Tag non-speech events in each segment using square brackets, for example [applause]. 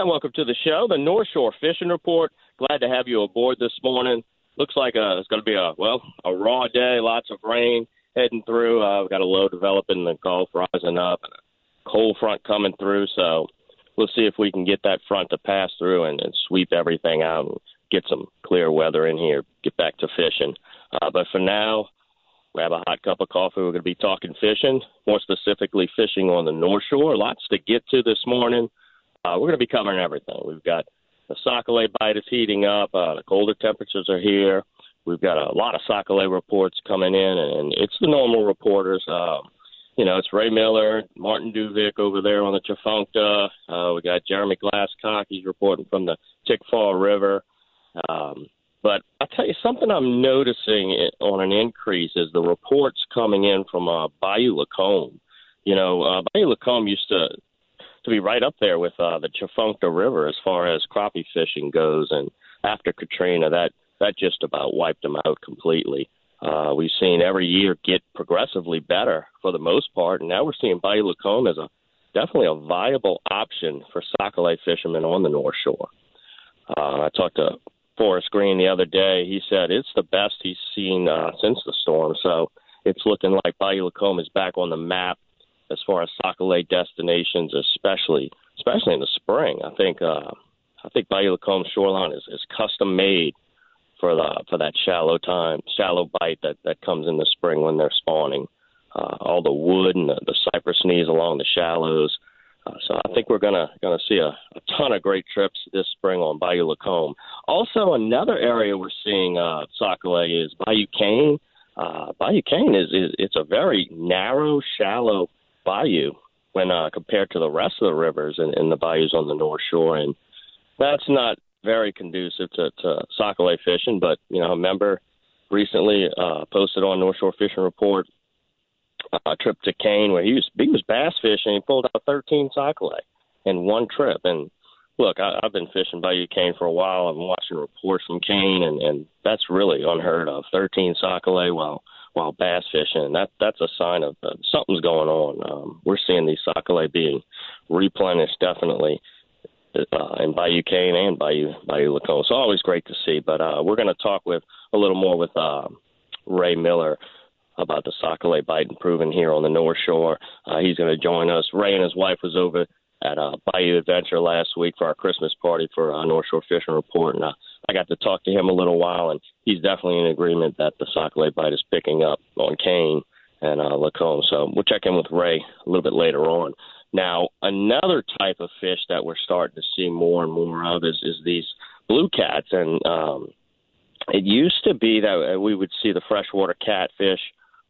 And welcome to the show, the North Shore Fishing Report. Glad to have you aboard this morning. Looks like uh, it's going to be a well a raw day, lots of rain heading through. Uh, we've got a low developing in the Gulf rising up, and a cold front coming through. So we'll see if we can get that front to pass through and, and sweep everything out and get some clear weather in here. Get back to fishing. Uh, but for now, grab a hot cup of coffee. We're going to be talking fishing, more specifically fishing on the North Shore. Lots to get to this morning. Uh, we're going to be covering everything. We've got the Sac-A-Lait bite is heating up. Uh, the colder temperatures are here. We've got a lot of Sac-A-Lait reports coming in, and it's the normal reporters. Uh, you know, it's Ray Miller, Martin Duvick over there on the Tchefuncte. Uh, we got Jeremy Glasscock. He's reporting from the Tickfaw River. Um, but I'll tell you something I'm noticing on an increase is the reports coming in from uh, Bayou Lacombe. You know, uh, Bayou Lacombe used to to be right up there with uh, the Tchefuncte River as far as crappie fishing goes. And after Katrina, that that just about wiped them out completely. Uh, we've seen every year get progressively better for the most part, and now we're seeing Bayou Lacombe as a definitely a viable option for Sac-A-Lait fishermen on the North Shore. Uh, I talked to Forrest Green the other day. He said it's the best he's seen uh, since the storm. So it's looking like Bayou Lacombe is back on the map as far as Sac-A-Lait destinations, especially especially in the spring. I think uh, I think Bayou Lacombe shoreline is, is custom made for the for that shallow time, shallow bite that that comes in the spring when they're spawning. Uh, all the wood and the, the cypress knees along the shallows. Uh, so I think we're gonna gonna see a, a ton of great trips this spring on Bayou Lacombe. Also, another area we're seeing uh, Sac-A-Lait is Bayou Cane. Uh, Bayou Cane is, is it's a very narrow, shallow bayou when uh, compared to the rest of the rivers and, and the bayous on the North Shore, and that's not very conducive to, to Sac-A-Lait fishing. But you know, a member recently uh, posted on North Shore Fishing Report a trip to Cane where he was he was bass fishing. He pulled out 13 Sac-A-Lait in one trip. And look, I, I've been fishing Bayou Cane for a while. I'm watching reports from Cane, and, and that's really unheard of. 13 Sac-A-Lait while while bass fishing. That that's a sign of uh, something's going on. Um, we're seeing these Sac-A-Lait being replenished definitely uh, in Bayou Cane and Bayou Bayou Lacombe. So always great to see. But uh, we're going to talk with a little more with uh, Ray Miller about the Sac-A-Lait bite improving here on the North Shore. Uh, he's going to join us. Ray and his wife was over at uh, Bayou Adventure last week for our Christmas party for uh, North Shore Fishing Report, and uh, I got to talk to him a little while, and he's definitely in agreement that the Sac-A-Lait bite is picking up on Cane and uh, Lacombe. So we'll check in with Ray a little bit later on. Now, another type of fish that we're starting to see more and more of is, is these blue cats, and um, it used to be that we would see the freshwater catfish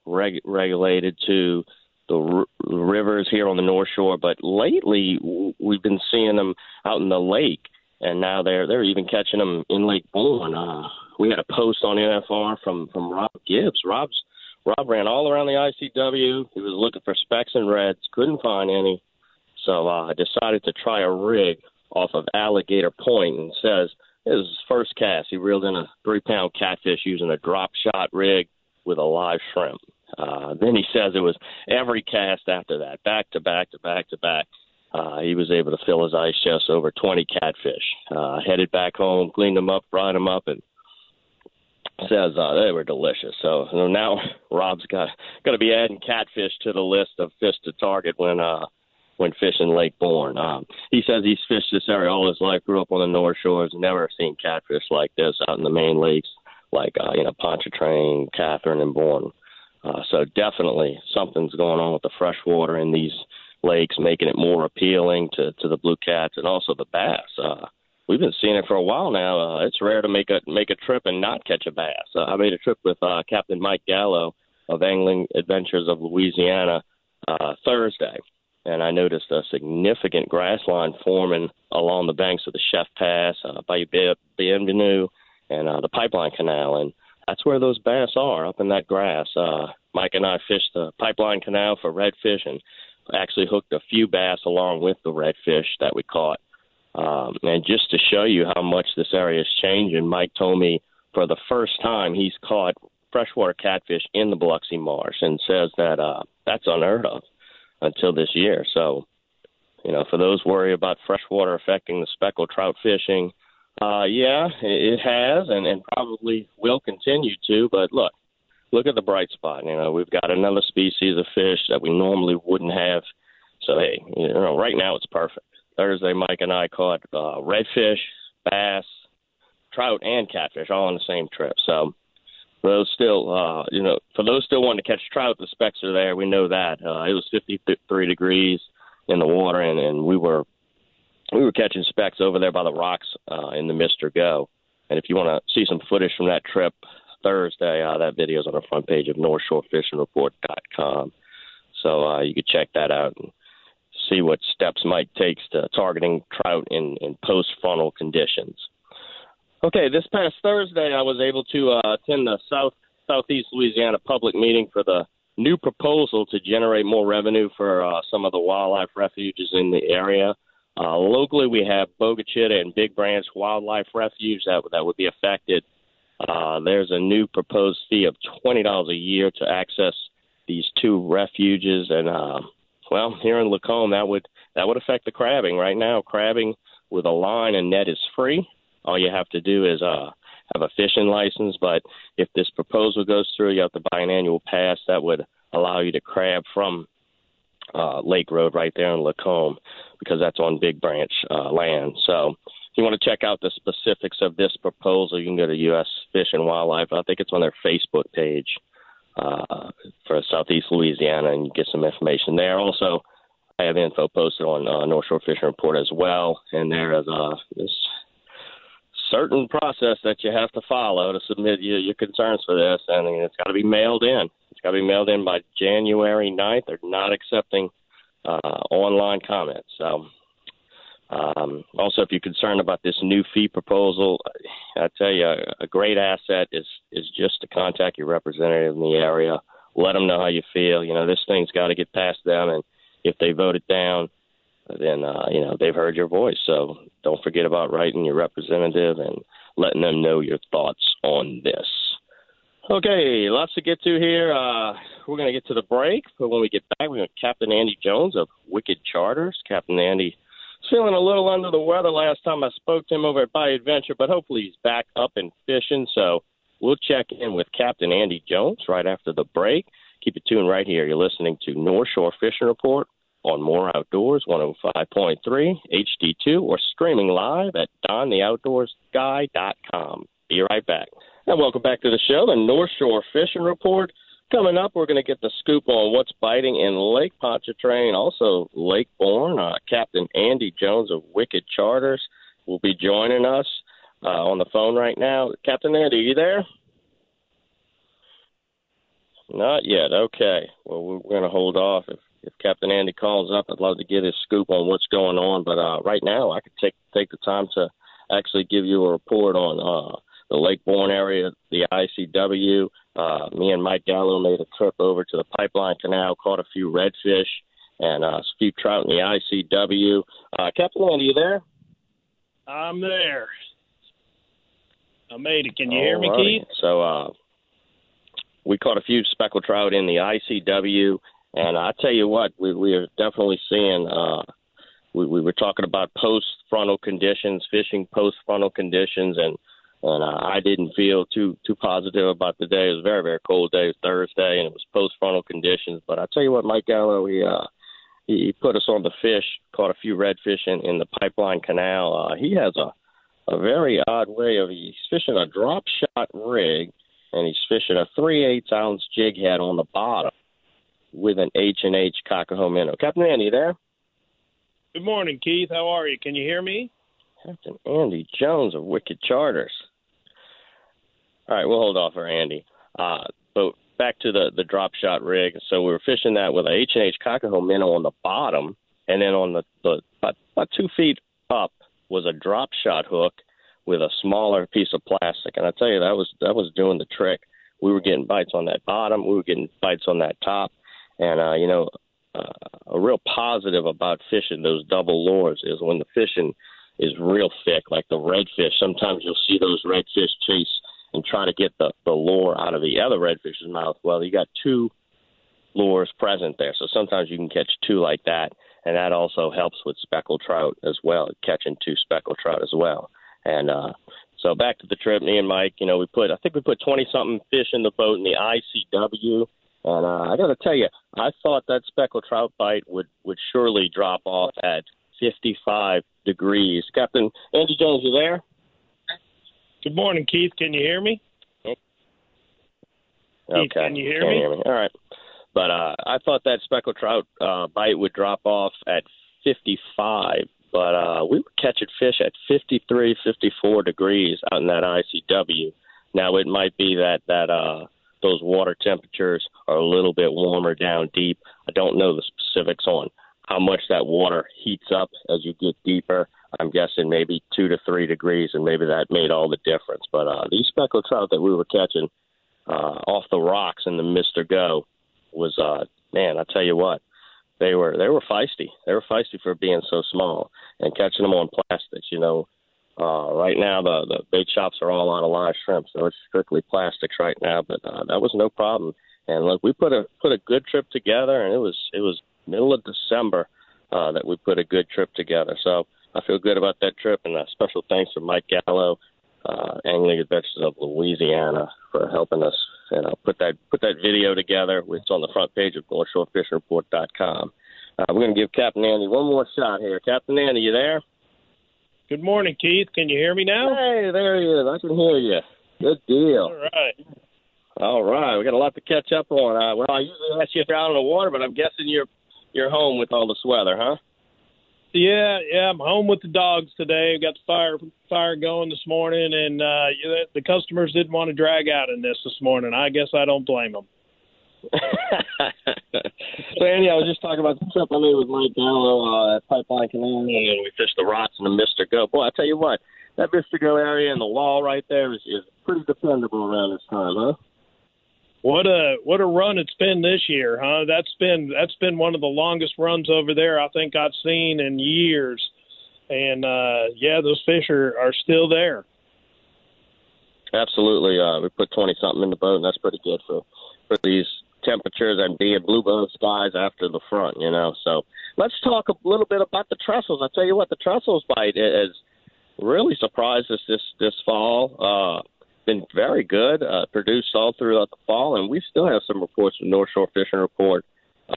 reg- regulated to the r- rivers here on the North Shore, but lately we've been seeing them out in the lake, and now they're they're even catching them in Lake Borgne. Uh, we had a post on NFR from from Rob Gibbs. Rob's Rob ran all around the ICW. He was looking for specks and reds, couldn't find any, so uh, I decided to try a rig off of Alligator Point, and says it was his first cast. He reeled in a three pound catfish using a drop shot rig with a live shrimp. Uh, then he says it was every cast after that, back to back to back to back. Uh, he was able to fill his ice chest over 20 catfish. Uh, headed back home, cleaned them up, fried them up, and says uh, they were delicious. So, so now [laughs] Rob's got got to be adding catfish to the list of fish to target when uh, when fishing Lake Borgne. Um, he says he's fished this area all his life, grew up on the North Shores, never seen catfish like this out in the main lakes, like uh, you know Pontchartrain, Catherine, and Borgne. Uh, so definitely something's going on with the freshwater in these lakes, making it more appealing to, to the blue cats and also the bass. Uh, we've been seeing it for a while now. Uh, it's rare to make a make a trip and not catch a bass. Uh, I made a trip with uh, Captain Mike Gallo of Angling Adventures of Louisiana uh, Thursday, and I noticed a significant grass line forming along the banks of the Chef Pass, uh, Bayou Bienvenue, and uh, the Pipeline Canal, and that's where those bass are up in that grass. Uh, Mike and I fished the pipeline canal for redfish and actually hooked a few bass along with the redfish that we caught. Um, and just to show you how much this area is changing, Mike told me for the first time he's caught freshwater catfish in the Biloxi Marsh and says that uh, that's unheard of until this year. So you know, for those worried about freshwater affecting the speckled trout fishing, uh, yeah, it, has, and, and probably will continue to. But look, look at the bright spot. You know, we've got another species of fish that we normally wouldn't have. So hey, you know, right now it's perfect. Thursday, Mike and I caught uh, redfish, bass, trout, and catfish all on the same trip. So those still, uh, you know, for those still wanting to catch trout, the specs are there. We know that. Uh, it was 53 degrees in the water, and, and we were we were catching specks over there by the rocks uh, in the Mister Go. And if you want to see some footage from that trip Thursday, uh, that video is on the front page of NorthShoreFishingReport.com. So uh, you could check that out and see what steps Mike takes to targeting trout in, in post frontal conditions. Okay, this past Thursday, I was able to uh, attend the South Southeast Louisiana public meeting for the new proposal to generate more revenue for uh, some of the wildlife refuges in the area. Uh, locally, we have Bogue Chitto and Big Branch Wildlife Refuge that that would be affected. Uh, there's a new proposed fee of twenty dollars a year to access these two refuges, and uh, well, here in Lacombe, that would that would affect the crabbing. Right now, crabbing with a line and net is free. All you have to do is uh, have a fishing license. But if this proposal goes through, you have to buy an annual pass that would allow you to crab from uh, Lake Road right there in Lacombe because that's on Big Branch uh, land. So if you want to check out the specifics of this proposal, you can go to U.S. Fish and Wildlife. I think it's on their Facebook page uh, for Southeast Louisiana, and get some information there. Also, I have info posted on uh, North Shore Fishing Report as well, and there is uh, this certain process that you have to follow to submit your, your concerns for this, and it's got to be mailed in. It's got to be mailed in by January 9th. They're not accepting uh, online comments. So um, also, if you're concerned about this new fee proposal, I tell you, a great asset is is just to contact your representative in the area. Let them know how you feel. You know, this thing's got to get past them, and if they vote it down, then uh, you know they've heard your voice. So don't forget about writing your representative and letting them know your thoughts on this. Okay, lots to get to here. Uh, we're going to get to the break, but when we get back, going to Captain Andy Jones of Wicked Charters. Captain Andy feeling a little under the weather last time I spoke to him over at Bayou Adventure, but hopefully he's back up and fishing. So we'll check in with Captain Andy Jones right after the break. Keep it tuned right here. You're listening to North Shore Fishing Report on More Outdoors 105.3 HD2 or streaming live at dontheoutdoorsguy.com. Be right back. And welcome back to the show, the North Shore Fishing Report. Coming up, we're going to get the scoop on what's biting in Lake Pontchartrain, also Lake Borgne. Uh, Captain Andy Jones of Wicked Charters will be joining us uh, on the phone right now. Captain Andy, are you there? Not yet. Okay. Well, we're going to hold off. If, if Captain Andy calls up, I'd love to get his scoop on what's going on. But uh, right now, I could take take the time to actually give you a report on uh, the Lake Borgne area, the ICW. Uh, me and Mike Gallo made a trip over to the Pipeline Canal, caught a few redfish and uh, a few trout in the ICW. Uh, Captain Andy, you there? I'm there. I made it. Can you All hear me, right. Keith? So uh, we caught a few speckled trout in the ICW, and I tell you what, we, we are definitely seeing. Uh, we, we were talking about post frontal conditions, fishing post frontal conditions, and and uh, I didn't feel too too positive about the day. It was a very very cold day. It was Thursday, and it was post frontal conditions. But I tell you what, Mike Gallo, he uh, he put us on the fish, caught a few redfish in, in the Pipeline Canal. Uh, he has a a very odd way of he's fishing a drop shot rig, and he's fishing a three eighths ounce jig head on the bottom with an H and H Cocahoe minnow. Captain Andy, there? Good morning, Keith. How are you? Can you hear me? Captain Andy Jones of Wicked Charters. All right, we'll hold off for Andy. Uh, but back to the the drop shot rig. So we were fishing that with a H and H Cocahoe minnow on the bottom, and then on the, the about, about two feet up was a drop shot hook with a smaller piece of plastic. And I tell you, that was that was doing the trick. We were getting bites on that bottom, we were getting bites on that top, and uh, you know, uh, a real positive about fishing those double lures is when the fishing is real thick, like the redfish. Sometimes you'll see those redfish chase and try to get the, the lure out of the other redfish's mouth. Well, you got two lures present there, so sometimes you can catch two like that. and that also helps with speckled trout as well, catching two speckled trout as well. And uh, so back to the trip, me and Mike, you know, we put I think we put twenty something fish in the boat in the ICW, and uh, I got to tell you, I thought that speckled trout bite would would surely drop off at fifty five degrees. Captain Andy Jones, you there? Good morning, Keith. Can you hear me? Okay. Keith, can you hear me? hear me? All right. But uh, I thought that speckled trout uh, bite would drop off at 55, but uh, we were catching fish at 53, 54 degrees out in that ICW. Now it might be that that uh, those water temperatures are a little bit warmer down deep. I don't know the specifics on how much that water heats up as you get deeper. I'm guessing maybe two to three degrees, and maybe that made all the difference. But uh, these speckled trout that we were catching uh, off the rocks in the Mister Go was uh man, I tell you what, they were they were feisty. They were feisty for being so small and catching them on plastics. You know, uh, right now the the bait shops are all on a live shrimp, so it's strictly plastics right now. But uh, that was no problem. And look, we put a put a good trip together, and it was it was middle of December uh, that we put a good trip together. So I feel good about that trip, and a special thanks to Mike Gallo, uh, Angling Adventures of Louisiana, for helping us and I'll put that put that video together. It's on the front page of NorthshoreFishingReport.com. Uh, we're going to give Captain Andy one more shot here. Captain Andy, you there? Good morning, Keith. Can you hear me now? Hey, there he is. I can hear you. Good deal. All right. All right, we got a lot to catch up on. Uh, well, I usually ask you if you're out on the water, but I'm guessing you're you're home with all this weather, huh? Yeah, yeah. I'm home with the dogs today. We got the fire fire going this morning, and uh, the customers didn't want to drag out in this this morning. I guess I don't blame them. [laughs] so Andy, I was just talking about the trip I made with Mike Gallo uh, at Pipeline Canal, and we fished the rocks in the Mister Go. Boy, I tell you what, that Mister Go area and the wall right there is, is pretty dependable around this time, huh? What a what a run it's been this year, huh? That's been that's been one of the longest runs over there I think I've seen in years. And uh yeah, those fish are, are still there. Absolutely. Uh we put twenty something in the boat and that's pretty good for for these temperatures and being blue bone skies after the front, you know. So let's talk a little bit about the trestles. I tell you what, the trestles bite has really surprised us this this fall. Uh been very good, uh, produced all throughout the fall, and we still have some reports from North Shore Fishing Report,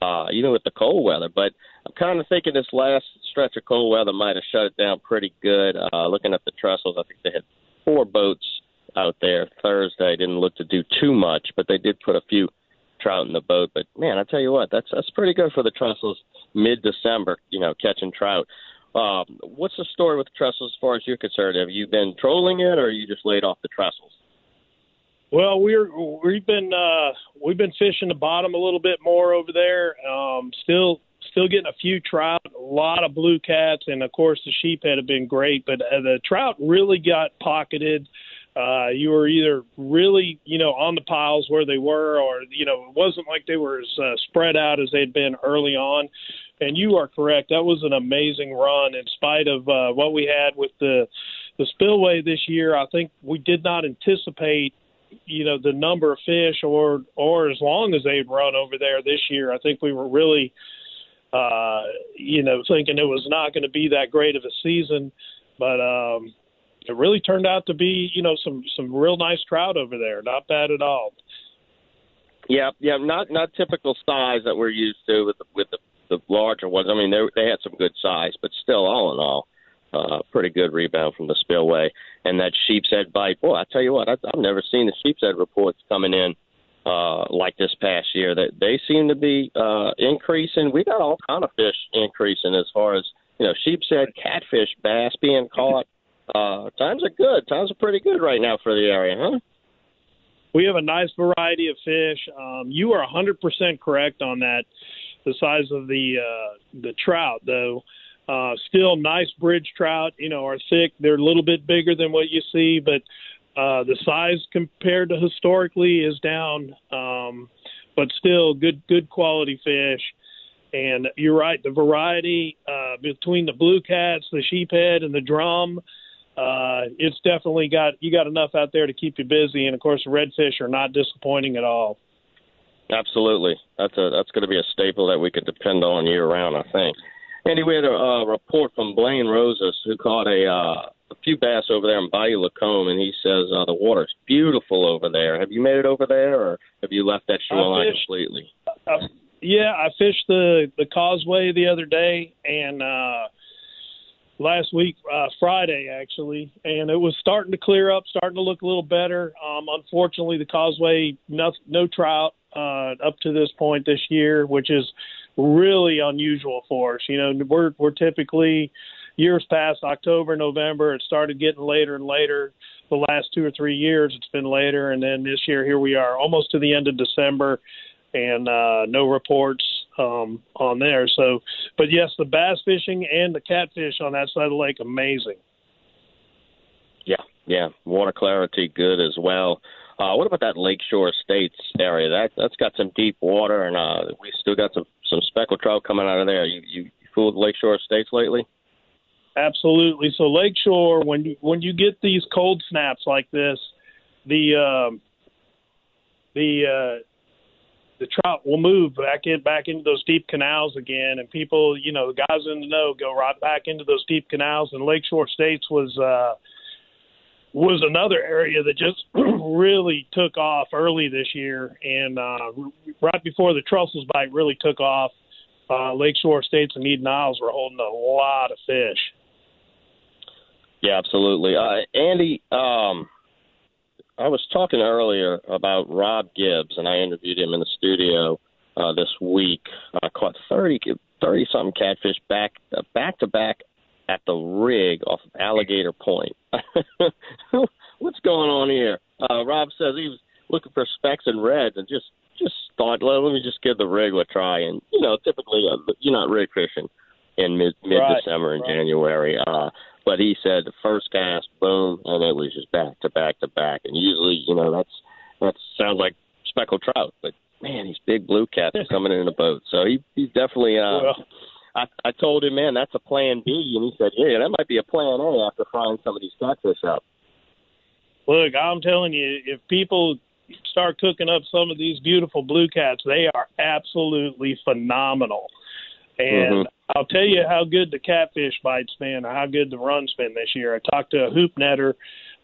uh, even with the cold weather. But I'm kind of thinking this last stretch of cold weather might have shut it down pretty good. Uh, looking at the trestles, I think they had four boats out there Thursday. Didn't look to do too much, but they did put a few trout in the boat. But man, I tell you what, that's that's pretty good for the trestles mid-December. You know, catching trout. Um, what's the story with the trestles as far as you're concerned? Have you been trolling it, or you just laid off the trestles? Well, we're we've been uh, we've been fishing the bottom a little bit more over there. Um, still still getting a few trout, a lot of blue cats, and of course the sheephead have been great. But uh, the trout really got pocketed. Uh, you were either really, you know, on the piles where they were, or you know, it wasn't like they were as uh, spread out as they'd been early on. And you are correct. That was an amazing run, in spite of uh, what we had with the the spillway this year. I think we did not anticipate you know the number of fish or or as long as they'd run over there this year. I think we were really uh, you know thinking it was not going to be that great of a season, but um, it really turned out to be you know some some real nice trout over there. Not bad at all. Yeah, yeah, not not typical size that we're used to with the, with the, the larger ones. I mean, they they had some good size, but still, all in all, uh, pretty good rebound from the spillway. And that sheep's head bite, boy, I tell you what, I, I've never seen the sheep's head reports coming in uh, like this past year. That they seem to be uh, increasing. We got all kind of fish increasing as far as you know, sheep's head, catfish, bass being caught. Uh, times are good. Times are pretty good right now for the area, huh? We have a nice variety of fish. Um, you are 100% correct on that. The size of the uh, the trout, though, uh, still nice bridge trout. You know, are thick. They're a little bit bigger than what you see, but uh, the size compared to historically is down. Um, but still, good good quality fish. And you're right, the variety uh, between the blue cats, the sheephead, and the drum uh, it's definitely got you got enough out there to keep you busy, and of course, redfish are not disappointing at all. Absolutely, that's a that's going to be a staple that we could depend on year round. I think. Andy, we had a uh, report from Blaine Rosas who caught a uh, a few bass over there in Bayou Lacombe, and he says uh, the water's beautiful over there. Have you made it over there, or have you left that shoreline completely? Uh, yeah, I fished the the causeway the other day, and uh, last week, uh, Friday actually, and it was starting to clear up, starting to look a little better. Um, unfortunately, the causeway no, no trout uh, up to this point this year, which is really unusual for us. You know, we're we're typically years past October, November. It started getting later and later. The last two or three years, it's been later, and then this year, here we are, almost to the end of December, and uh, no reports um, on there. So, but yes, the bass fishing and the catfish on that side of the lake, amazing. Yeah, yeah, water clarity good as well. Uh, what about that Lakeshore Estates area? That that's got some deep water, and uh, we still got some some speckled trout coming out of there. You you fooled Lakeshore Estates lately? Absolutely. So Lakeshore, when you when you get these cold snaps like this, the um, the uh, the trout will move back in back into those deep canals again, and people, you know, the guys in the know go right back into those deep canals. And Lakeshore Estates was uh, was another area that just [clears throat] really took off early this year, and uh, right before the trestles bite really took off, uh, Lakeshore States and Eden Isles were holding a lot of fish. Yeah, absolutely. Uh, Andy, um, I was talking earlier about Rob Gibbs, and I interviewed him in the studio uh, this week. I caught 30, 30 something catfish back uh, back to back at the rig off of Alligator Point. [laughs] What's going on here? Uh, Rob says he was looking for specks and reds, and just just thought, let me just give the rig a try. And you know, typically uh, you're not rig fishing in mid mid December right, and right. January. Uh, but he said the first cast, boom, and it was just back to back to back. And usually, you know, that's that sounds like speckled trout, but man, these big blue cats are coming in a boat. So he he's definitely. Uh, well, I I told him, man, that's a plan B, and he said, yeah, that might be a plan A after frying some of these catfish up. Look, I'm telling you, if people start cooking up some of these beautiful blue cats, they are absolutely phenomenal. And mm-hmm. I'll tell you how good the catfish bite's been, how good the run's been this year. I talked to a hoop netter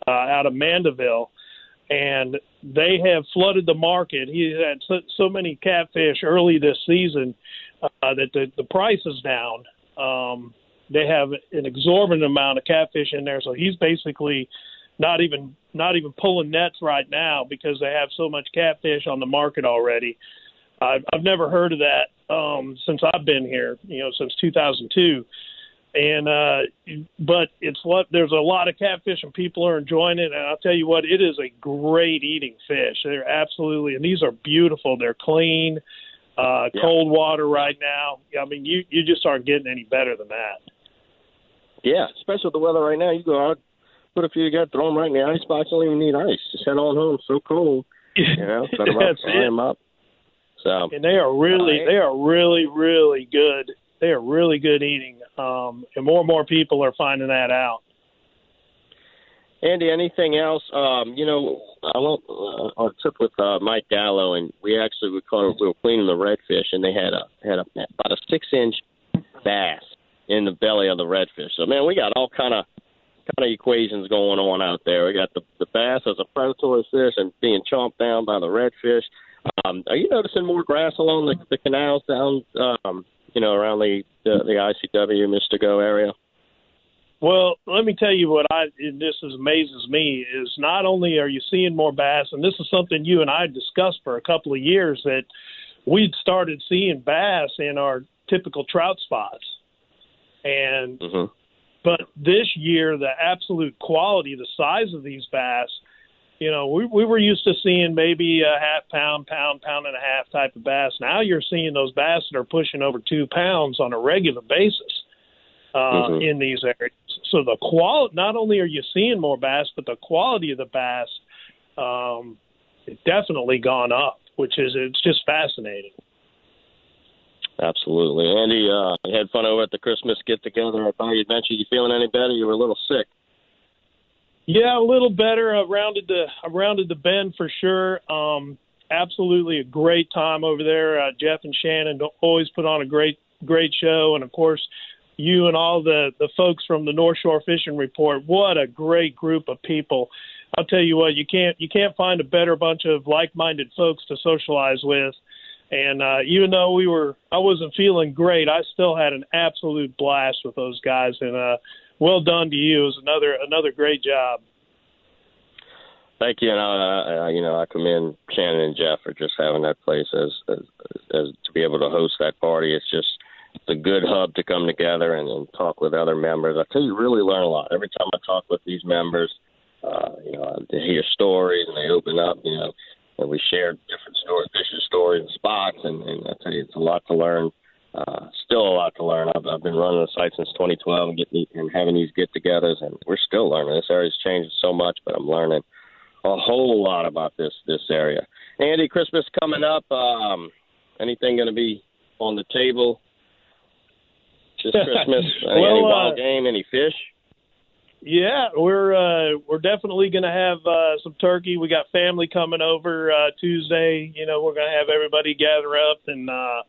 uh, out of Mandeville, and they have flooded the market. He had so, so many catfish early this season uh, that the, the price is down. Um, they have an exorbitant amount of catfish in there, so he's basically not even not even pulling nets right now because they have so much catfish on the market already. I've, I've never heard of that um, since I've been here, you know, since 2002. And uh, but it's what there's a lot of catfish and people are enjoying it. And I'll tell you what, it is a great eating fish. They're absolutely, and these are beautiful. They're clean, uh, yeah. cold water right now. I mean, you you just aren't getting any better than that. Yeah, especially with the weather right now. You go out, put a few together, throw them right in the ice box. Don't even need ice. Just head on home. so cold. You know, [laughs] set them up, fry them up. So and they are really they are really really good. They are really good eating, um, and more and more people are finding that out. Andy, anything else? Um, you know, I went uh, on a trip with uh, Mike Gallo, and we actually we caught we were cleaning the redfish, and they had a had a, about a six inch bass in the belly of the redfish. So man, we got all kind of kind of equations going on out there. We got the the bass as a predatory fish and being chomped down by the redfish. Um, are you noticing more grass along the, the canals down, um, you know, around the the, the ICW Mister Go area? Well, let me tell you what I this is amazes me is not only are you seeing more bass, and this is something you and I discussed for a couple of years that we'd started seeing bass in our typical trout spots, and mm-hmm. but this year the absolute quality, the size of these bass you know, we we were used to seeing maybe a half pound, pound, pound and a half type of bass. Now you're seeing those bass that are pushing over two pounds on a regular basis uh, mm-hmm. in these areas. So the quality, not only are you seeing more bass, but the quality of the bass, um, definitely gone up, which is it's just fascinating. Absolutely, Andy. Uh, you had fun over at the Christmas get together. I thought you'd mentioned you feeling any better. You were a little sick. Yeah, a little better. I rounded the I rounded the bend for sure. Um, absolutely a great time over there. Uh, Jeff and Shannon always put on a great great show, and of course you and all the the folks from the North Shore Fishing Report. What a great group of people! I'll tell you what, you can't you can't find a better bunch of like-minded folks to socialize with. And uh, even though we were, I wasn't feeling great, I still had an absolute blast with those guys. And uh, well done to you. It was another another great job. Thank you, and uh, uh, you know I commend Shannon and Jeff for just having that place as, as as to be able to host that party. It's just it's a good hub to come together and, and talk with other members. I tell you, you really learn a lot every time I talk with these members. Uh, you know, to hear stories and they open up. You know, and we share different stories, fishing stories and spots, and, and I tell you, it's a lot to learn. Uh, still a lot to learn. I've, I've been running the site since 2012 and getting and having these get-togethers, and we're still learning. This area's changed so much, but I'm learning a whole lot about this this area. Andy, Christmas coming up. Um, anything going to be on the table this [laughs] Christmas? well, any wild uh, game? Any fish? Yeah, we're uh, we're definitely going to have uh, some turkey. We got family coming over uh, Tuesday. You know, we're going to have everybody gather up, and uh,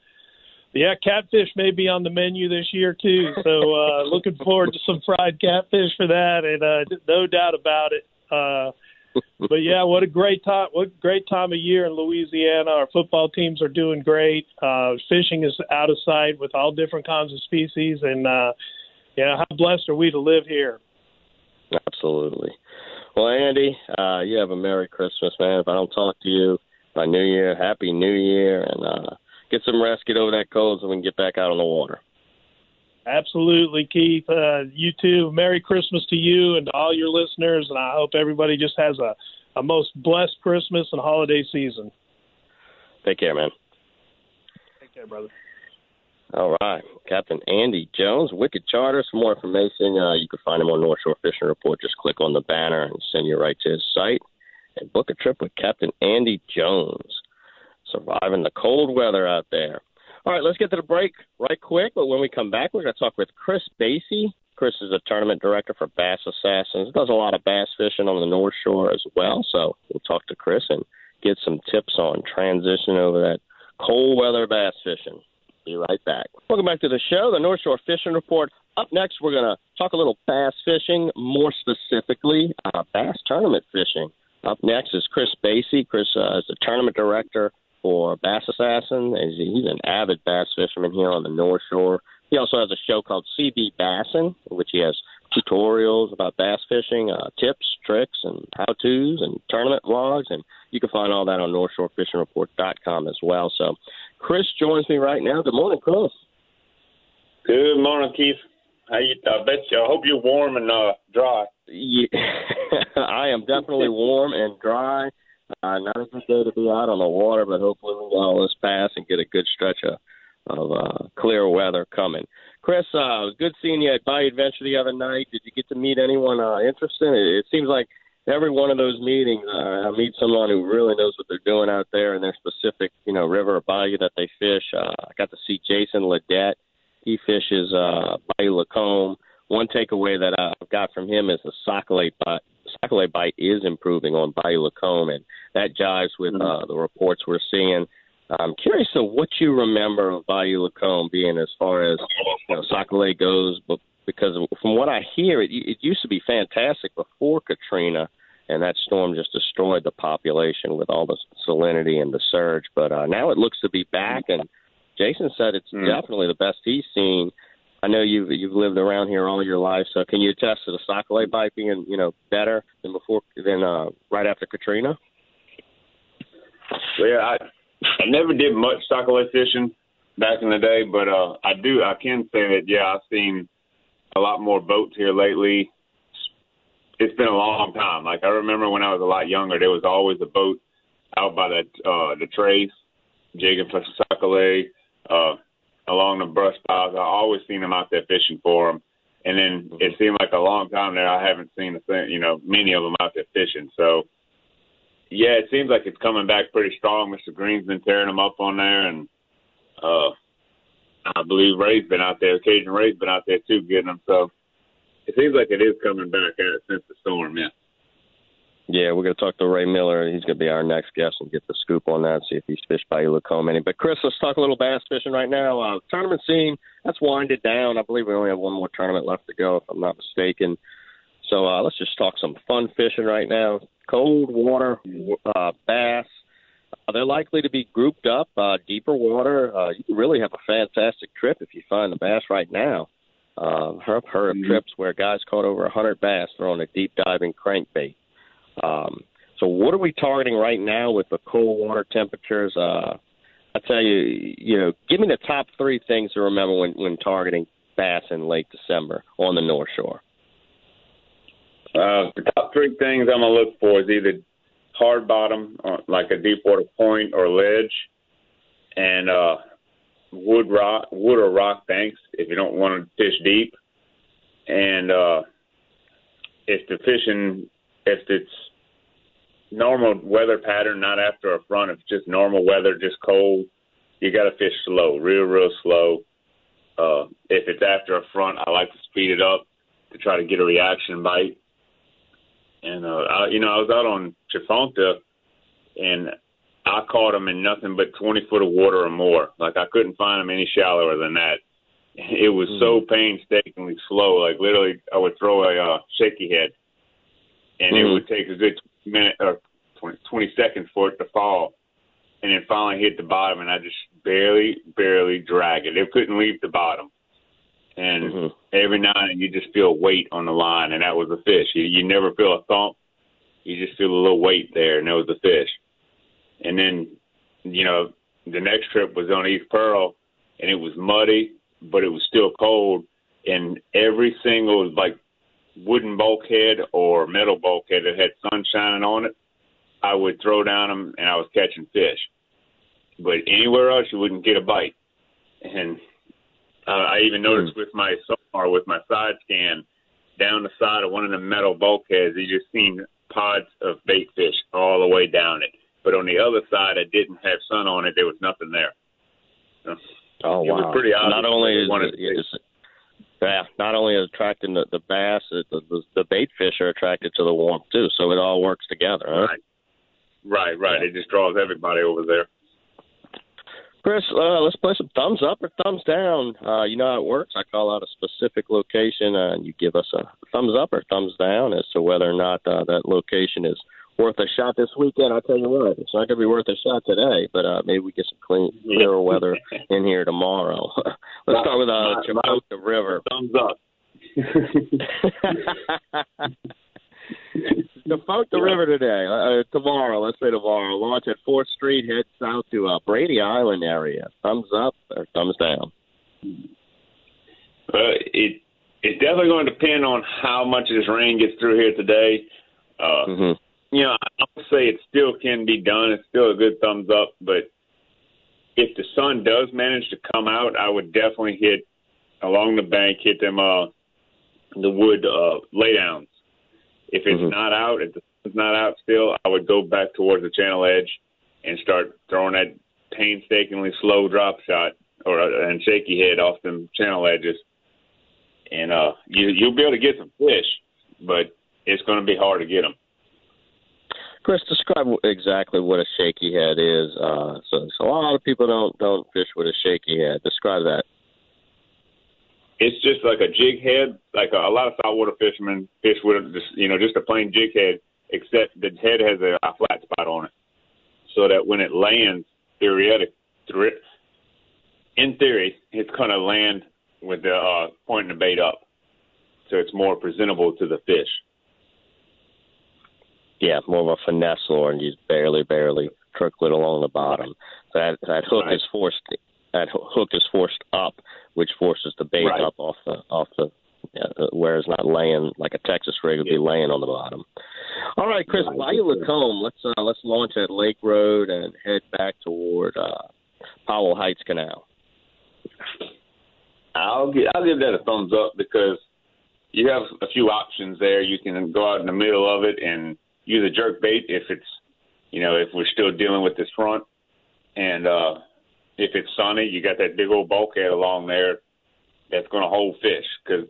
yeah, catfish may be on the menu this year too. So uh, [laughs] looking forward to some fried catfish for that, and uh, no doubt about it. Uh, but yeah, what a great time! What great time of year in Louisiana. Our football teams are doing great. Uh, fishing is out of sight with all different kinds of species, and uh, yeah, how blessed are we to live here? Absolutely. Well, Andy, uh, you have a Merry Christmas, man. If I don't talk to you by New Year, Happy New Year, and uh, get some rest, get over that cold so we can get back out on the water. Absolutely, Keith. Uh, you too. Merry Christmas to you and to all your listeners, and I hope everybody just has a, a most blessed Christmas and holiday season. Take care, man. Take care, brother. All right. Captain Andy Jones, Wicked Charters. For more information, uh, you can find him on North Shore Fishing Report. Just click on the banner and send you right to his site and book a trip with Captain Andy Jones. Surviving the cold weather out there. All right, let's get to the break right quick. But when we come back, we're going to talk with Chris Basie. Chris is a tournament director for Bass Assassins. Does a lot of bass fishing on the North Shore as well. So we'll talk to Chris and get some tips on transition over that cold weather bass fishing. Be right back. Welcome back to the show, the North Shore Fishing Report. Up next, we're going to talk a little bass fishing, more specifically, uh, bass tournament fishing. Up next is Chris Basie. Chris uh, is the tournament director for Bass Assassin. He's an avid bass fisherman here on the North Shore. He also has a show called CB Bassin, which he has tutorials about bass fishing, uh, tips, tricks, and how-tos, and tournament vlogs. And you can find all that on NorthShoreFishingReport.com as well. So Chris joins me right now. Good morning, Chris. Good morning, Keith. How you? I bet you. I hope you're warm and uh, dry. Yeah, [laughs] I am definitely warm and dry. Uh, not a good day to be out on the water, but hopefully we will all this pass and get a good stretch of, of uh, clear weather coming. Chris, uh, good seeing you at Bayou Adventure the other night. Did you get to meet anyone uh, interesting? It, it seems like every one of those meetings, uh, I meet someone who really knows what they're doing out there in their specific, you know, river or bayou that they fish. Uh, I got to see Jason Ledette. He fishes uh, Bayou Lacombe. One takeaway that I've got from him is the Sac-a-lait Sac-a-lait bite is improving on Bayou Lacombe, and that jives with Mm-hmm. uh, the reports we're seeing. I'm curious of what you remember of Bayou Lacombe being as far as you know, Sac-a-lait goes, but because from what I hear, it, it used to be fantastic before Katrina, and that storm just destroyed the population with all the salinity and the surge. But uh, now it looks to be back, and Jason said it's Mm. definitely the best he's seen. I know you've you've lived around here all your life, so can you attest to the Sac-a-lait being you know better than before than uh, right after Katrina? Well, yeah, I I never did much Sac-a-lait fishing back in the day, but uh, I do. I can say that yeah, I've seen a lot more boats here lately. It's been a long time. Like I remember when I was a lot younger, there was always a boat out by that uh, the trace, jigging for Sac-a-lait, uh, along the brush piles. I always seen them out there fishing for them. And then it seemed like a long time there. I haven't seen the thing, you know, many of them out there fishing. So, yeah, it seems like it's coming back pretty strong. Mr. Green's been tearing them up on there, and uh, I believe Ray's been out there. Cajun Ray's been out there too, getting them. So it seems like it is coming back uh, since the storm. Yeah. Yeah, we're going to talk to Ray Miller. He's going to be our next guest and get the scoop on that, see if he's fished by Lacombe any. But Chris, let's talk a little bass fishing right now. Uh, tournament scene that's winded down. I believe we only have one more tournament left to go, if I'm not mistaken. So uh, let's just talk some fun fishing right now. Cold water uh, bass. Uh, they're likely to be grouped up, uh, deeper water. Uh, you can really have a fantastic trip if you find the bass right now. Uh, I've heard of mm-hmm. trips where guys caught over 100 bass throwing a deep diving crankbait. Um, so what are we targeting right now with the cold water temperatures? Uh, I tell you, you know, give me the top three things to remember when, when targeting bass in late December on the North Shore. Uh, the top three things I'm gonna look for is either hard bottom, uh, like a deep water point or ledge, and uh, wood rock, wood or rock banks if you don't want to fish deep, and uh, if the fishing, if it's normal weather pattern, not after a front. If it's just normal weather, just cold, you got to fish slow, real, real slow. Uh, if it's after a front, I like to speed it up to try to get a reaction bite. And uh, I, you know, I was out on Tchefuncte, and I caught them in nothing but 20 foot of water or more. Like I couldn't find them any shallower than that. [laughs] It was so painstakingly slow. Like literally, I would throw a uh, shaky head, and mm-hmm. it would take a good minute or 20, 20 seconds for it to fall, and then finally hit the bottom, and I just barely, barely drag it. It couldn't leave the bottom, and mm-hmm. every now and then you just feel weight on the line, and that was a fish. You, you never feel a thump, you just feel a little weight there, and that was a fish. And then, you know, the next trip was on East Pearl, and it was muddy, but it was still cold, and every single like wooden bulkhead or metal bulkhead that had sun shining on it, I would throw down them and I was catching fish. But anywhere else, you wouldn't get a bite. And uh, I even noticed mm. with my sonar, with my side scan, down the side of one of the metal bulkheads, you just seen pods of bait fish all the way down it. But on the other side, I didn't have sun on it. There was nothing there. So oh it wow! Was pretty obvious Not only is it, is, yeah, not only is attracting the, the bass, the, the the bait fish are attracted to the warmth too. So it all works together. Huh? Right, right, right. Yeah. It just draws everybody over there. Chris, uh, let's play some thumbs up or thumbs down. Uh, you know how it works. I call out a specific location, uh, and you give us a thumbs up or thumbs down as to whether or not uh, that location is worth a shot this weekend. I'll tell you what, it's not going to be worth a shot today, but uh, maybe we get some clean, clearer weather [laughs] in here tomorrow. [laughs] Let's start with uh, Tchefuncte River. Thumbs up. [laughs] Tchefuncte River today, uh, tomorrow, let's say tomorrow, launch at 4th Street, head south to uh, Brady Island area. Thumbs up or thumbs down? Uh, it it's definitely going to depend on how much of this rain gets through here today. Uh, mm-hmm you know, I would say it still can be done. It's still a good thumbs up, but if the sun does manage to come out, I would definitely hit along the bank, hit them uh the wood uh laydowns. If it's mm-hmm. not out, if the sun's not out still, I would go back towards the channel edge and start throwing that painstakingly slow drop shot or uh, and shaky head off them channel edges, and uh you you'll be able to get some fish, but it's going to be hard to get them. Chris, describe exactly what a shaky head is. Uh, so, so a lot of people don't don't fish with a shaky head. Describe that. It's just like a jig head. Like a, a lot of saltwater fishermen fish with just you know just a plain jig head, except the head has a, a flat spot on it, so that when it lands, theoretic, in theory, it's going to land with the uh, pointing the bait up, so it's more presentable to the fish yeah, more of a finesse lure, and you barely, barely trickle it along the bottom. That that hook right. is forced. That hook is forced up, which forces the bait right. up off the off the. Yeah, where it's not laying like a Texas rig would yeah. be laying on the bottom. All right, Chris, right. Bayou Lacombe. Let's uh, let's launch at Lake Road and head back toward uh, Powell Heights Canal. I'll give I'll give that a thumbs up because you have a few options there. You can go out in the middle of it and use a jerk bait if it's you know if we're still dealing with this front, and uh, if it's sunny, you got that big old bulkhead along there that's going to hold fish because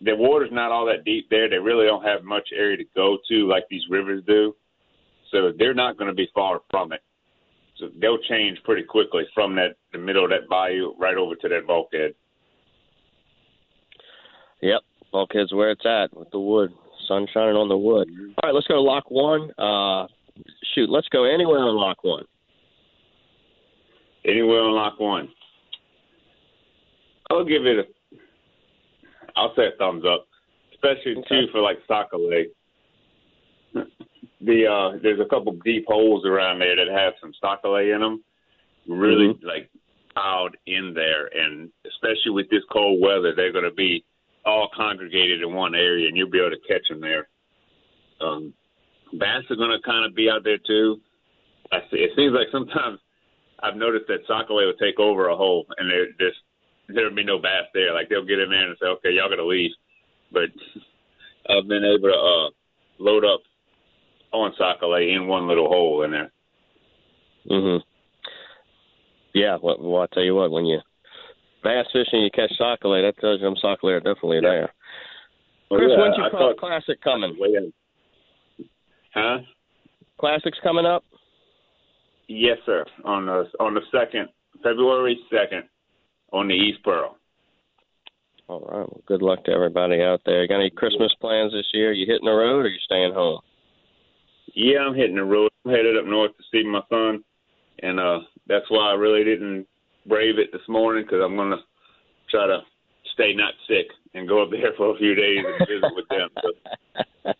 the water's not all that deep there. They really don't have much area to go to like these rivers do. So they're not going to be far from it. So they'll change pretty quickly from that the middle of that bayou right over to that bulkhead. Yep, bulkhead's where it's at with the wood, sun shining on the wood. All right, let's go to lock one. Uh, shoot, let's go anywhere on lock one. Anywhere on lock one. I'll give it a. I'll say a thumbs up, especially okay. too for like Sac-a-lait. the uh, there's a couple deep holes around there that have some Sac-a-lait in them. Really mm-hmm. like piled in there, and especially with this cold weather, they're going to be all congregated in one area, and you'll be able to catch them there. Um, bass are going to kind of be out there too. I see. It seems like sometimes [laughs] I've noticed that sac-a-lait will take over a hole, and they're just there'll be no bass there. Like they'll get in there and say, "Okay, y'all got to leave," but [laughs] I've been able to uh, load up on sac-a-lait in one little hole in there. Mhm. Yeah. Well, well, I tell you what, when you bass fishing, you catch sac-a-lait, that tells you I'm sac-a-lait definitely yeah. there. Chris, yeah, when's your thought, classic coming? Huh? Classics coming up? Yes, sir. On the on the second, February second, on the East Pearl. All right. Well, good luck to everybody out there. Got any Christmas plans this year? You hitting the road or you staying home? Yeah, I'm hitting the road. I'm headed up north to see my son, and uh that's why I really didn't brave it this morning because I'm gonna try to stay not sick and go up there for a few days and visit with them. So.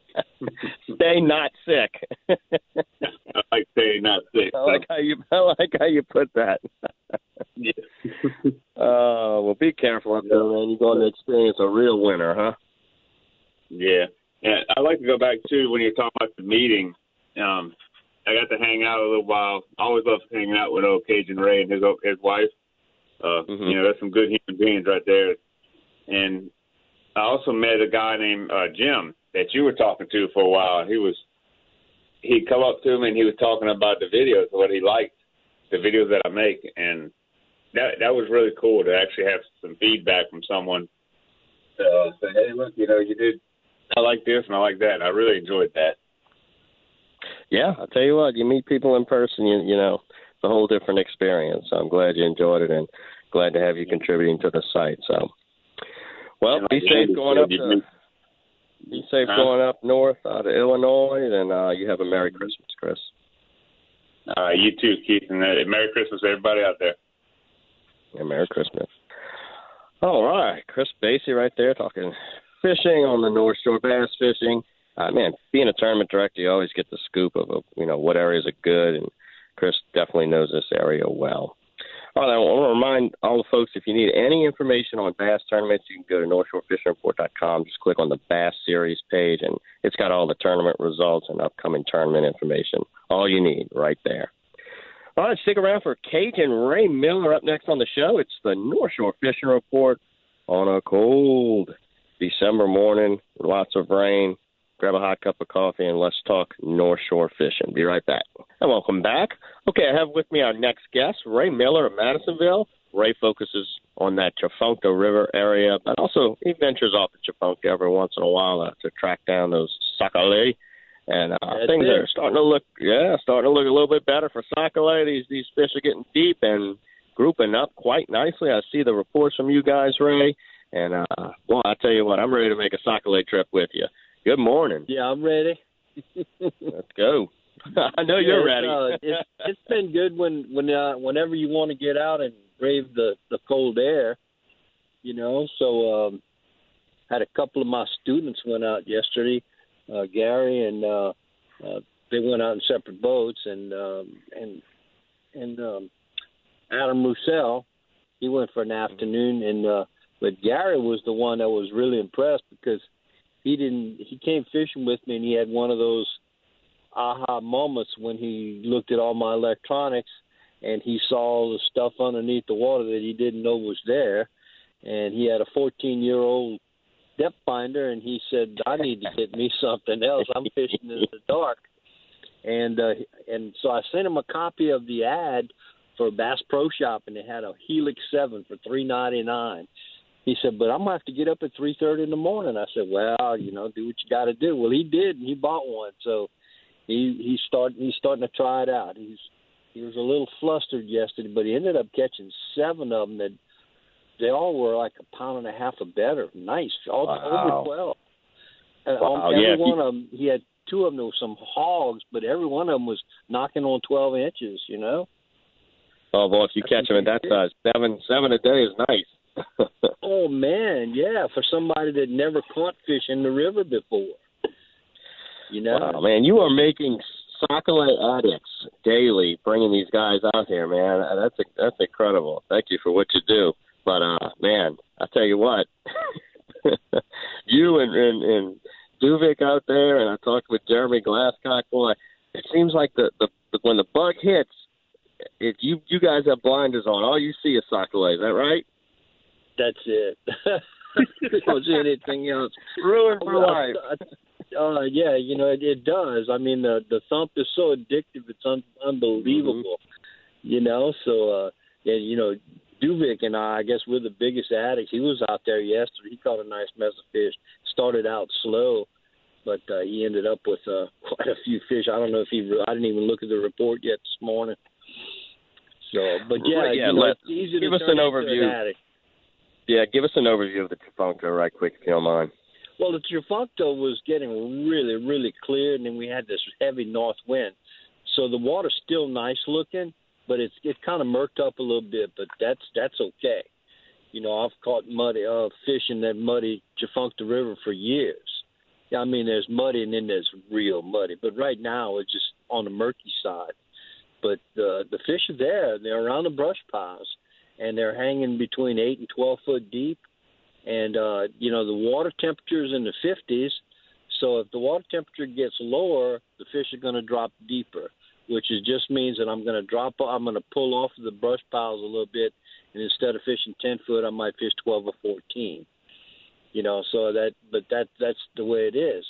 [laughs] stay not sick. [laughs] I like staying not sick. I like how you I like how you put that. [laughs] yeah. uh, well, be careful up there, man. You're going to experience a real winter, huh? Yeah. Yeah, I like to go back too when you're talking about the meeting. Um, I got to hang out a little while. I always love hanging out with old Cajun Ray and his his wife. Uh, mm-hmm. You know, that's some good human beings right there. And I also met a guy named uh, Jim that you were talking to for a while. He was he'd come up to me and he was talking about the videos, what he liked, the videos that I make, and that that was really cool to actually have some feedback from someone. Uh, say, hey, look, you know, you did. I like this and I like that. I really enjoyed that. Yeah, I'll tell you what, you meet people in person, you you know, it's a whole different experience. So I'm glad you enjoyed it and glad to have you contributing to the site. So, well, be safe going up to be safe huh? going up north out of Illinois, and uh, you have a Merry Christmas, Chris. Uh, you too, Keith, and uh, Merry Christmas, to everybody out there. Yeah, Merry Christmas. All right, Chris Basie right there talking fishing on the North Shore bass fishing. Uh, man, being a tournament director, you always get the scoop of uh, you know what areas are good, and Chris definitely knows this area well. All right, I want to remind all the folks if you need any information on bass tournaments, you can go to NorthshoreFishingReport.com. Just click on the Bass Series page, and it's got all the tournament results and upcoming tournament information. All you need right there. All right, stick around for Kate and Ray Miller up next on the show. It's the North Shore Fishing Report on a cold December morning, lots of rain grab a hot cup of coffee, and let's talk North Shore fishing. Be right back. And welcome back. Okay, I have with me our next guest, Ray Miller of Madisonville. Ray focuses on that Tchefuncte River area, but also he ventures off at Tchefuncte every once in a while uh, to track down those sac-a-lait. And uh, things are starting to look, yeah, starting to look a little bit better for sac-a-lait. These these fish are getting deep and grouping up quite nicely. I see the reports from you guys, Ray. And uh, well, I tell you what, I'm ready to make a sac-a-lait trip with you. Good morning. Yeah, I'm ready. Let's go. [laughs] I know you're ready. uh, it's, it's been good when when uh, whenever you want to get out and brave the the cold air, you know. So um, had a couple of my students went out yesterday, uh, Gary and uh, uh, they went out in separate boats, and um, and and um, Adam Roussel, he went for an afternoon, and uh, but Gary was the one that was really impressed because he didn't he came fishing with me and he had one of those aha moments when he looked at all my electronics and he saw the stuff underneath the water that he didn't know was there. And he had a 14 year old depth finder and he said i need to get me something else. I'm fishing in the dark. And uh and so i sent him a copy of the ad for bass pro shop and they had a helix 7 for 399 He said, "But I'm gonna have to get up at three thirty in the morning." I said, "Well, you know, do what you got to do." Well, he did, and he bought one, so he he's starting he's starting to try it out. He's he was a little flustered yesterday, but he ended up catching seven of them that they all were like a pound and a half or better. Nice, all Wow. over twelve. And Wow, on every yeah, one you- of them, he had two of them were some hogs, but every one of them was knocking on twelve inches. You know. Oh boy, if you That's catch them at that size, seven seven a day is nice. [laughs] Oh man, yeah, for somebody that never caught fish in the river before. You know. Wow, man, you are making sac-a-lait addicts daily, bringing these guys out here, man. That's that's incredible. Thank you for what you do. But uh, man, I tell you what, [laughs] you and and, and Duvik out there, and I talked with Jeremy Glasscock. Boy, it seems like the, the when the bug hits, if you you guys have blinders on, all you see is sac-a-lait. Is that right? That's it. [laughs] Don't anything else. Ruined for life. Uh, yeah, you know it, it does. I mean, the the thump is so addictive; it's un- unbelievable. You know, so uh, yeah, you know, Duvik and I, I guess we're the biggest addicts. He was out there yesterday. He caught a nice mess of fish. Started out slow, but uh, he ended up with uh, [laughs] quite a few fish. I don't know if he. re- I didn't even look at the report yet this morning. So, but yeah, Right, yeah, you know, let- it's easy give us an overview. addict. Yeah, give us an overview of the Tchefuncte right quick, if you don't mind. Well, the Tchefuncte was getting really, really clear, and then we had this heavy north wind. So the water's still nice looking, but it's it kind of murked up a little bit. But that's that's okay. You know, I've caught muddy uh, fish in that muddy Tchefuncte River for years. I mean, there's muddy and then there's real muddy. But right now, it's just on the murky side. But uh, the fish are there. They're around the brush piles, and they're hanging between eight and twelve foot deep and uh, you know the water temperature is in the 50s. So if the water temperature gets lower, the fish are going to drop deeper, which is just means that I'm going to drop. I'm going to pull off the brush piles a little bit, and instead of fishing 10 foot, I might fish 12 or 14. You know, so that but that that's the way it is.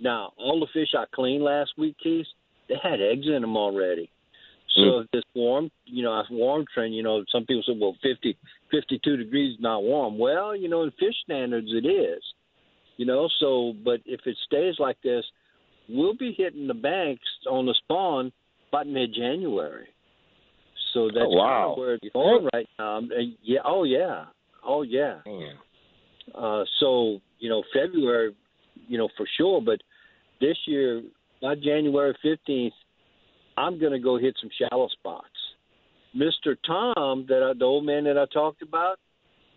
Now all the fish I cleaned last week, Keith, they had eggs in them already. So if this warm, you know, a warm trend, you know, some people say, well, 50, 52 degrees is not warm. Well, you know, in fish standards, it is. You know, so but if it stays like this, we'll be hitting the banks on the spawn by mid-January. So that's Oh, wow. kind of where it's going right now. Um, Yeah. Oh yeah. Oh yeah. Man. Uh, so you know, February, you know for sure, but this year, by January fifteenth, I'm going to go hit some shallow spots. Mister Tom, that I, the old man that I talked about,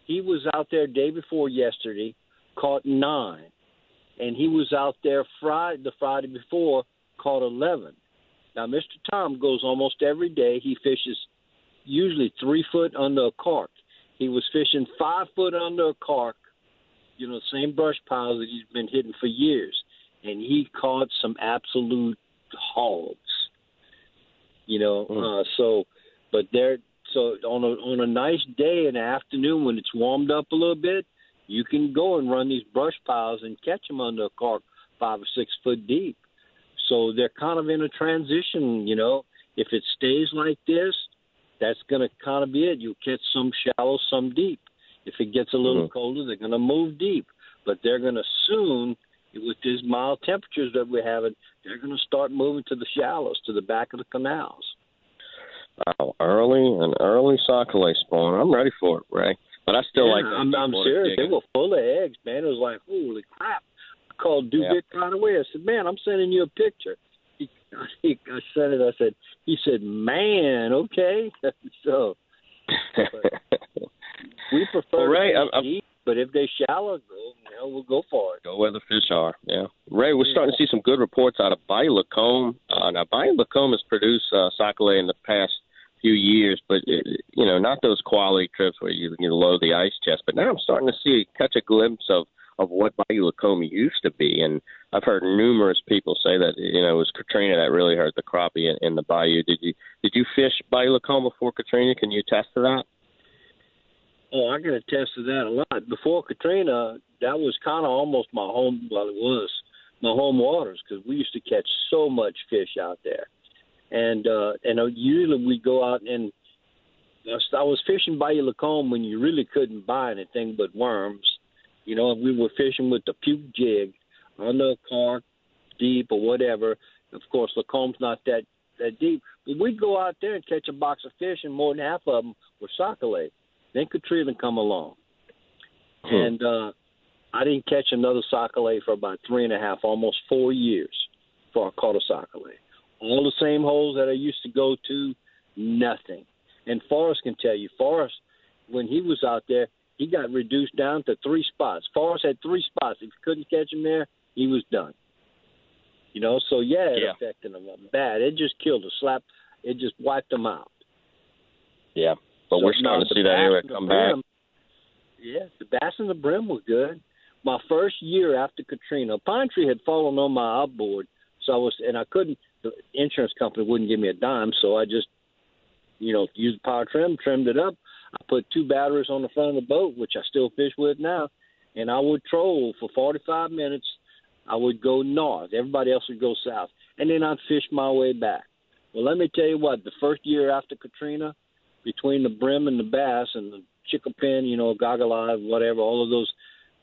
he was out there day before yesterday, caught nine, and he was out there Friday, the Friday before, caught eleven. Now, Mister Tom goes almost every day. He fishes usually three foot under a cork. He was fishing five foot under a cork you know, same brush piles that he's been hitting for years, and he caught some absolute hogs. You know, Mm. uh, so, but they're so on a on a nice day in the afternoon when it's warmed up a little bit, you can go and run these brush piles and catch them under a cork five or six foot deep. So they're kind of in a transition. You know, if it stays like this, that's going to kind of be it. You'll catch some shallow, some deep. If it gets a little Mhm. colder, they're going to move deep. But they're going to soon, with these mild temperatures that we're having, they're going to start moving to the shallows, to the back of the canals. Wow, early an early sac-a-lait spawn. I'm ready for it, Ray. But I still Yeah, like. I'm, I'm serious. They were full of eggs, man. It was like, holy crap. I called Duvik right away. I said, man, I'm sending you a picture. He, [laughs] he, I sent it. I said, he said, man, okay. [laughs] so [laughs] we prefer Well, Ray, to I'm- deep, but if they're shallow, go, you know, we'll go for it. Go where the fish are. Yeah, Ray, we're starting to see some good reports out of Bayou Lacombe. Uh, now, Bayou Lacombe has produced uh, sac-a-lait in the past few years, but it, you know, not those quality trips where you you load the ice chest. But now I'm starting to see catch a glimpse of of what Bayou Lacombe used to be, and I've heard numerous people say that you know it was Katrina that really hurt the crappie in, in the bayou. Did you did you fish Bayou Lacombe before Katrina? Can you attest to that? Oh, I can attest to that a lot. Before Katrina, that was kind of almost my home. Well, it was my home waters because we used to catch so much fish out there, and uh, and uh, usually we go out and I was fishing Bayou Lacombe when you really couldn't buy anything but worms. You know, we were fishing with the puke jig on the carp, deep or whatever. Of course, Lacombe's not that that deep. But we'd go out there and catch a box of fish, and more than half of them were sac-a-lait. Then Katrina come along, hmm. and uh, I didn't catch another sac-a-lait for about three and a half, almost four years, before I caught a sac-a-lait. All the same holes that I used to go to, nothing. And Forrest can tell you, Forrest, when he was out there, he got reduced down to three spots. Forrest had three spots. If you couldn't catch him there, he was done. You know, so yeah, it yeah. affected him bad. It just killed a slap. It just wiped him out. Yeah, but so we're starting to see that area come back. Yeah, the bass and the brim were good. My first year after Katrina, Pine Tree had fallen on my outboard, so I was and I couldn't. The insurance company wouldn't give me a dime, so I just, you know, used power trim, trimmed it up. I put two batteries on the front of the boat, which I still fish with now, and I would troll for 45 minutes I would go north. Everybody else would go south. And then I'd fish my way back. Well, let me tell you what, the first year after Katrina, between the brim and the bass and the chinquapin, you know, goggle eye, whatever, all of those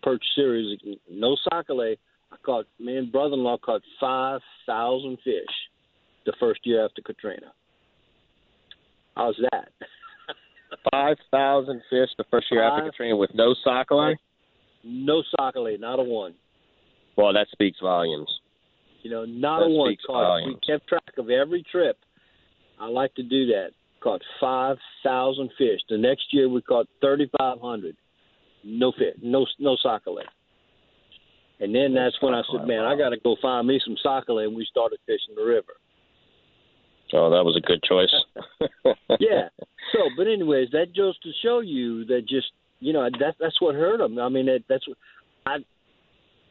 perch series, no sac-a-lait, I caught, me and brother-in-law caught 5,000 fish the first year after Katrina. How's that? [laughs] 5,000 fish the first year Five, after Katrina with no sac-a-lait? No sac-a-lait, not a one. Well, that speaks volumes. You know, not that a one caught. We kept track of every trip. I like to do that. Caught five thousand fish. The next year we caught thirty five hundred. No fish, no no sac-a-lait. And then that's when I said, "Man, I got to go find me some sac-a-lait," and we started fishing the river. Oh, that was a good choice. [laughs] yeah. [laughs] So, but anyways, that goes to show you that just you know that that's what hurt them. I mean, that, that's what I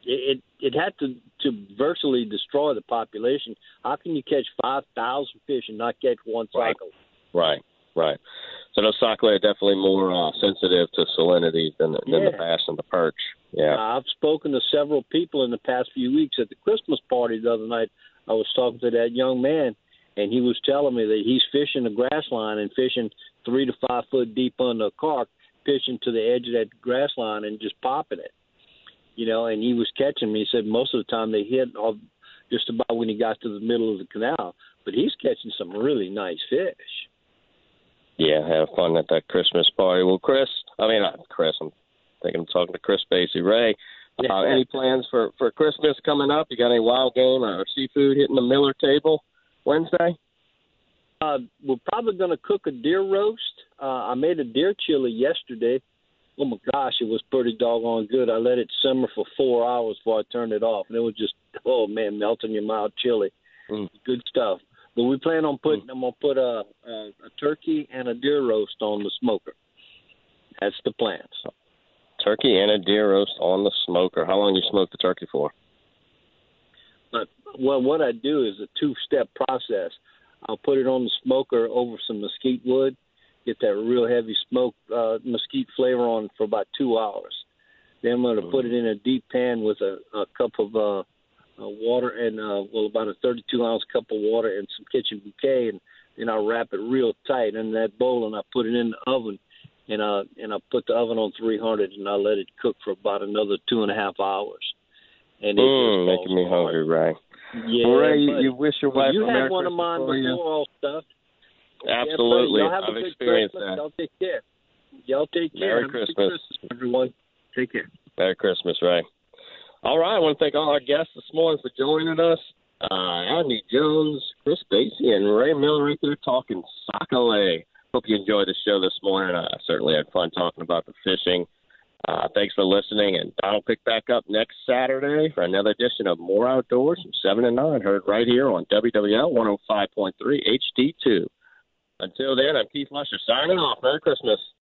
it it had to to virtually destroy the population. How can you catch five thousand fish and not catch one cycle? Right, right. So those sac-a-lait are definitely more uh, sensitive to salinity than than yeah. the bass and the perch. Yeah, I've spoken to several people in the past few weeks at the Christmas party the other night. I was talking to that young man, and he was telling me that he's fishing the grass line and fishing three to five foot deep on the carp, fishing to the edge of that grass line and just popping it you know, and he was catching me. He said most of the time they hit off just about when he got to the middle of the canal, but he's catching some really nice fish. Yeah, have fun at that Christmas party. Well, Chris, I mean, not Chris. I'm thinking I'm talking to Chris Basie. Ray, uh, any plans for for Christmas coming up? You got any wild game or seafood hitting the Miller table Wednesday? Uh, we're probably going to cook a deer roast. Uh, I made a deer chili yesterday oh my gosh, it was pretty doggone good. I let it simmer for four hours before I turned it off, and it was just oh man, melting your mouth chili. Mm. Good stuff. But we plan on putting. Mm. I'm gonna put a, a a turkey and a deer roast on the smoker. That's the plan. So. Turkey and a deer roast on the smoker. How long do you smoke the turkey for? But well, what I do is a two-step process. I'll put it on the smoker over some mesquite wood get that real heavy smoke uh, mesquite flavor on for about two hours. Then I'm going to mm-hmm. put it in a deep pan with a, a cup of uh, uh, water and uh, well about a 32 ounce cup of water and some kitchen bouquet, and then I wrap it real tight in that bowl and I put it in the oven. And uh and I put the oven on 300 and I let it cook for about another two and a half hours. And it mm, making me hungry, Ray. Yeah, well, Ray, you, you wish your wife you had one of mine before you. all stuff. Absolutely. Yeah, I've experienced Christmas. that. Y'all take care. Y'all take care. Merry Christmas. Christmas. everyone. Take care. Merry Christmas, Ray. All right. I want to thank all our guests this morning for joining us. Uh, Andy Jones, Chris Basie, and Ray Miller right there talking sac-a-lait. Hope you enjoyed the show this morning. I certainly had fun talking about the fishing. Uh, thanks for listening, and I'll pick back up next Saturday for another edition of More Outdoors from 7 and 9, heard right here on WWL 105.3 HD2. Until then, I'm Keith Lusher signing off. Merry Christmas.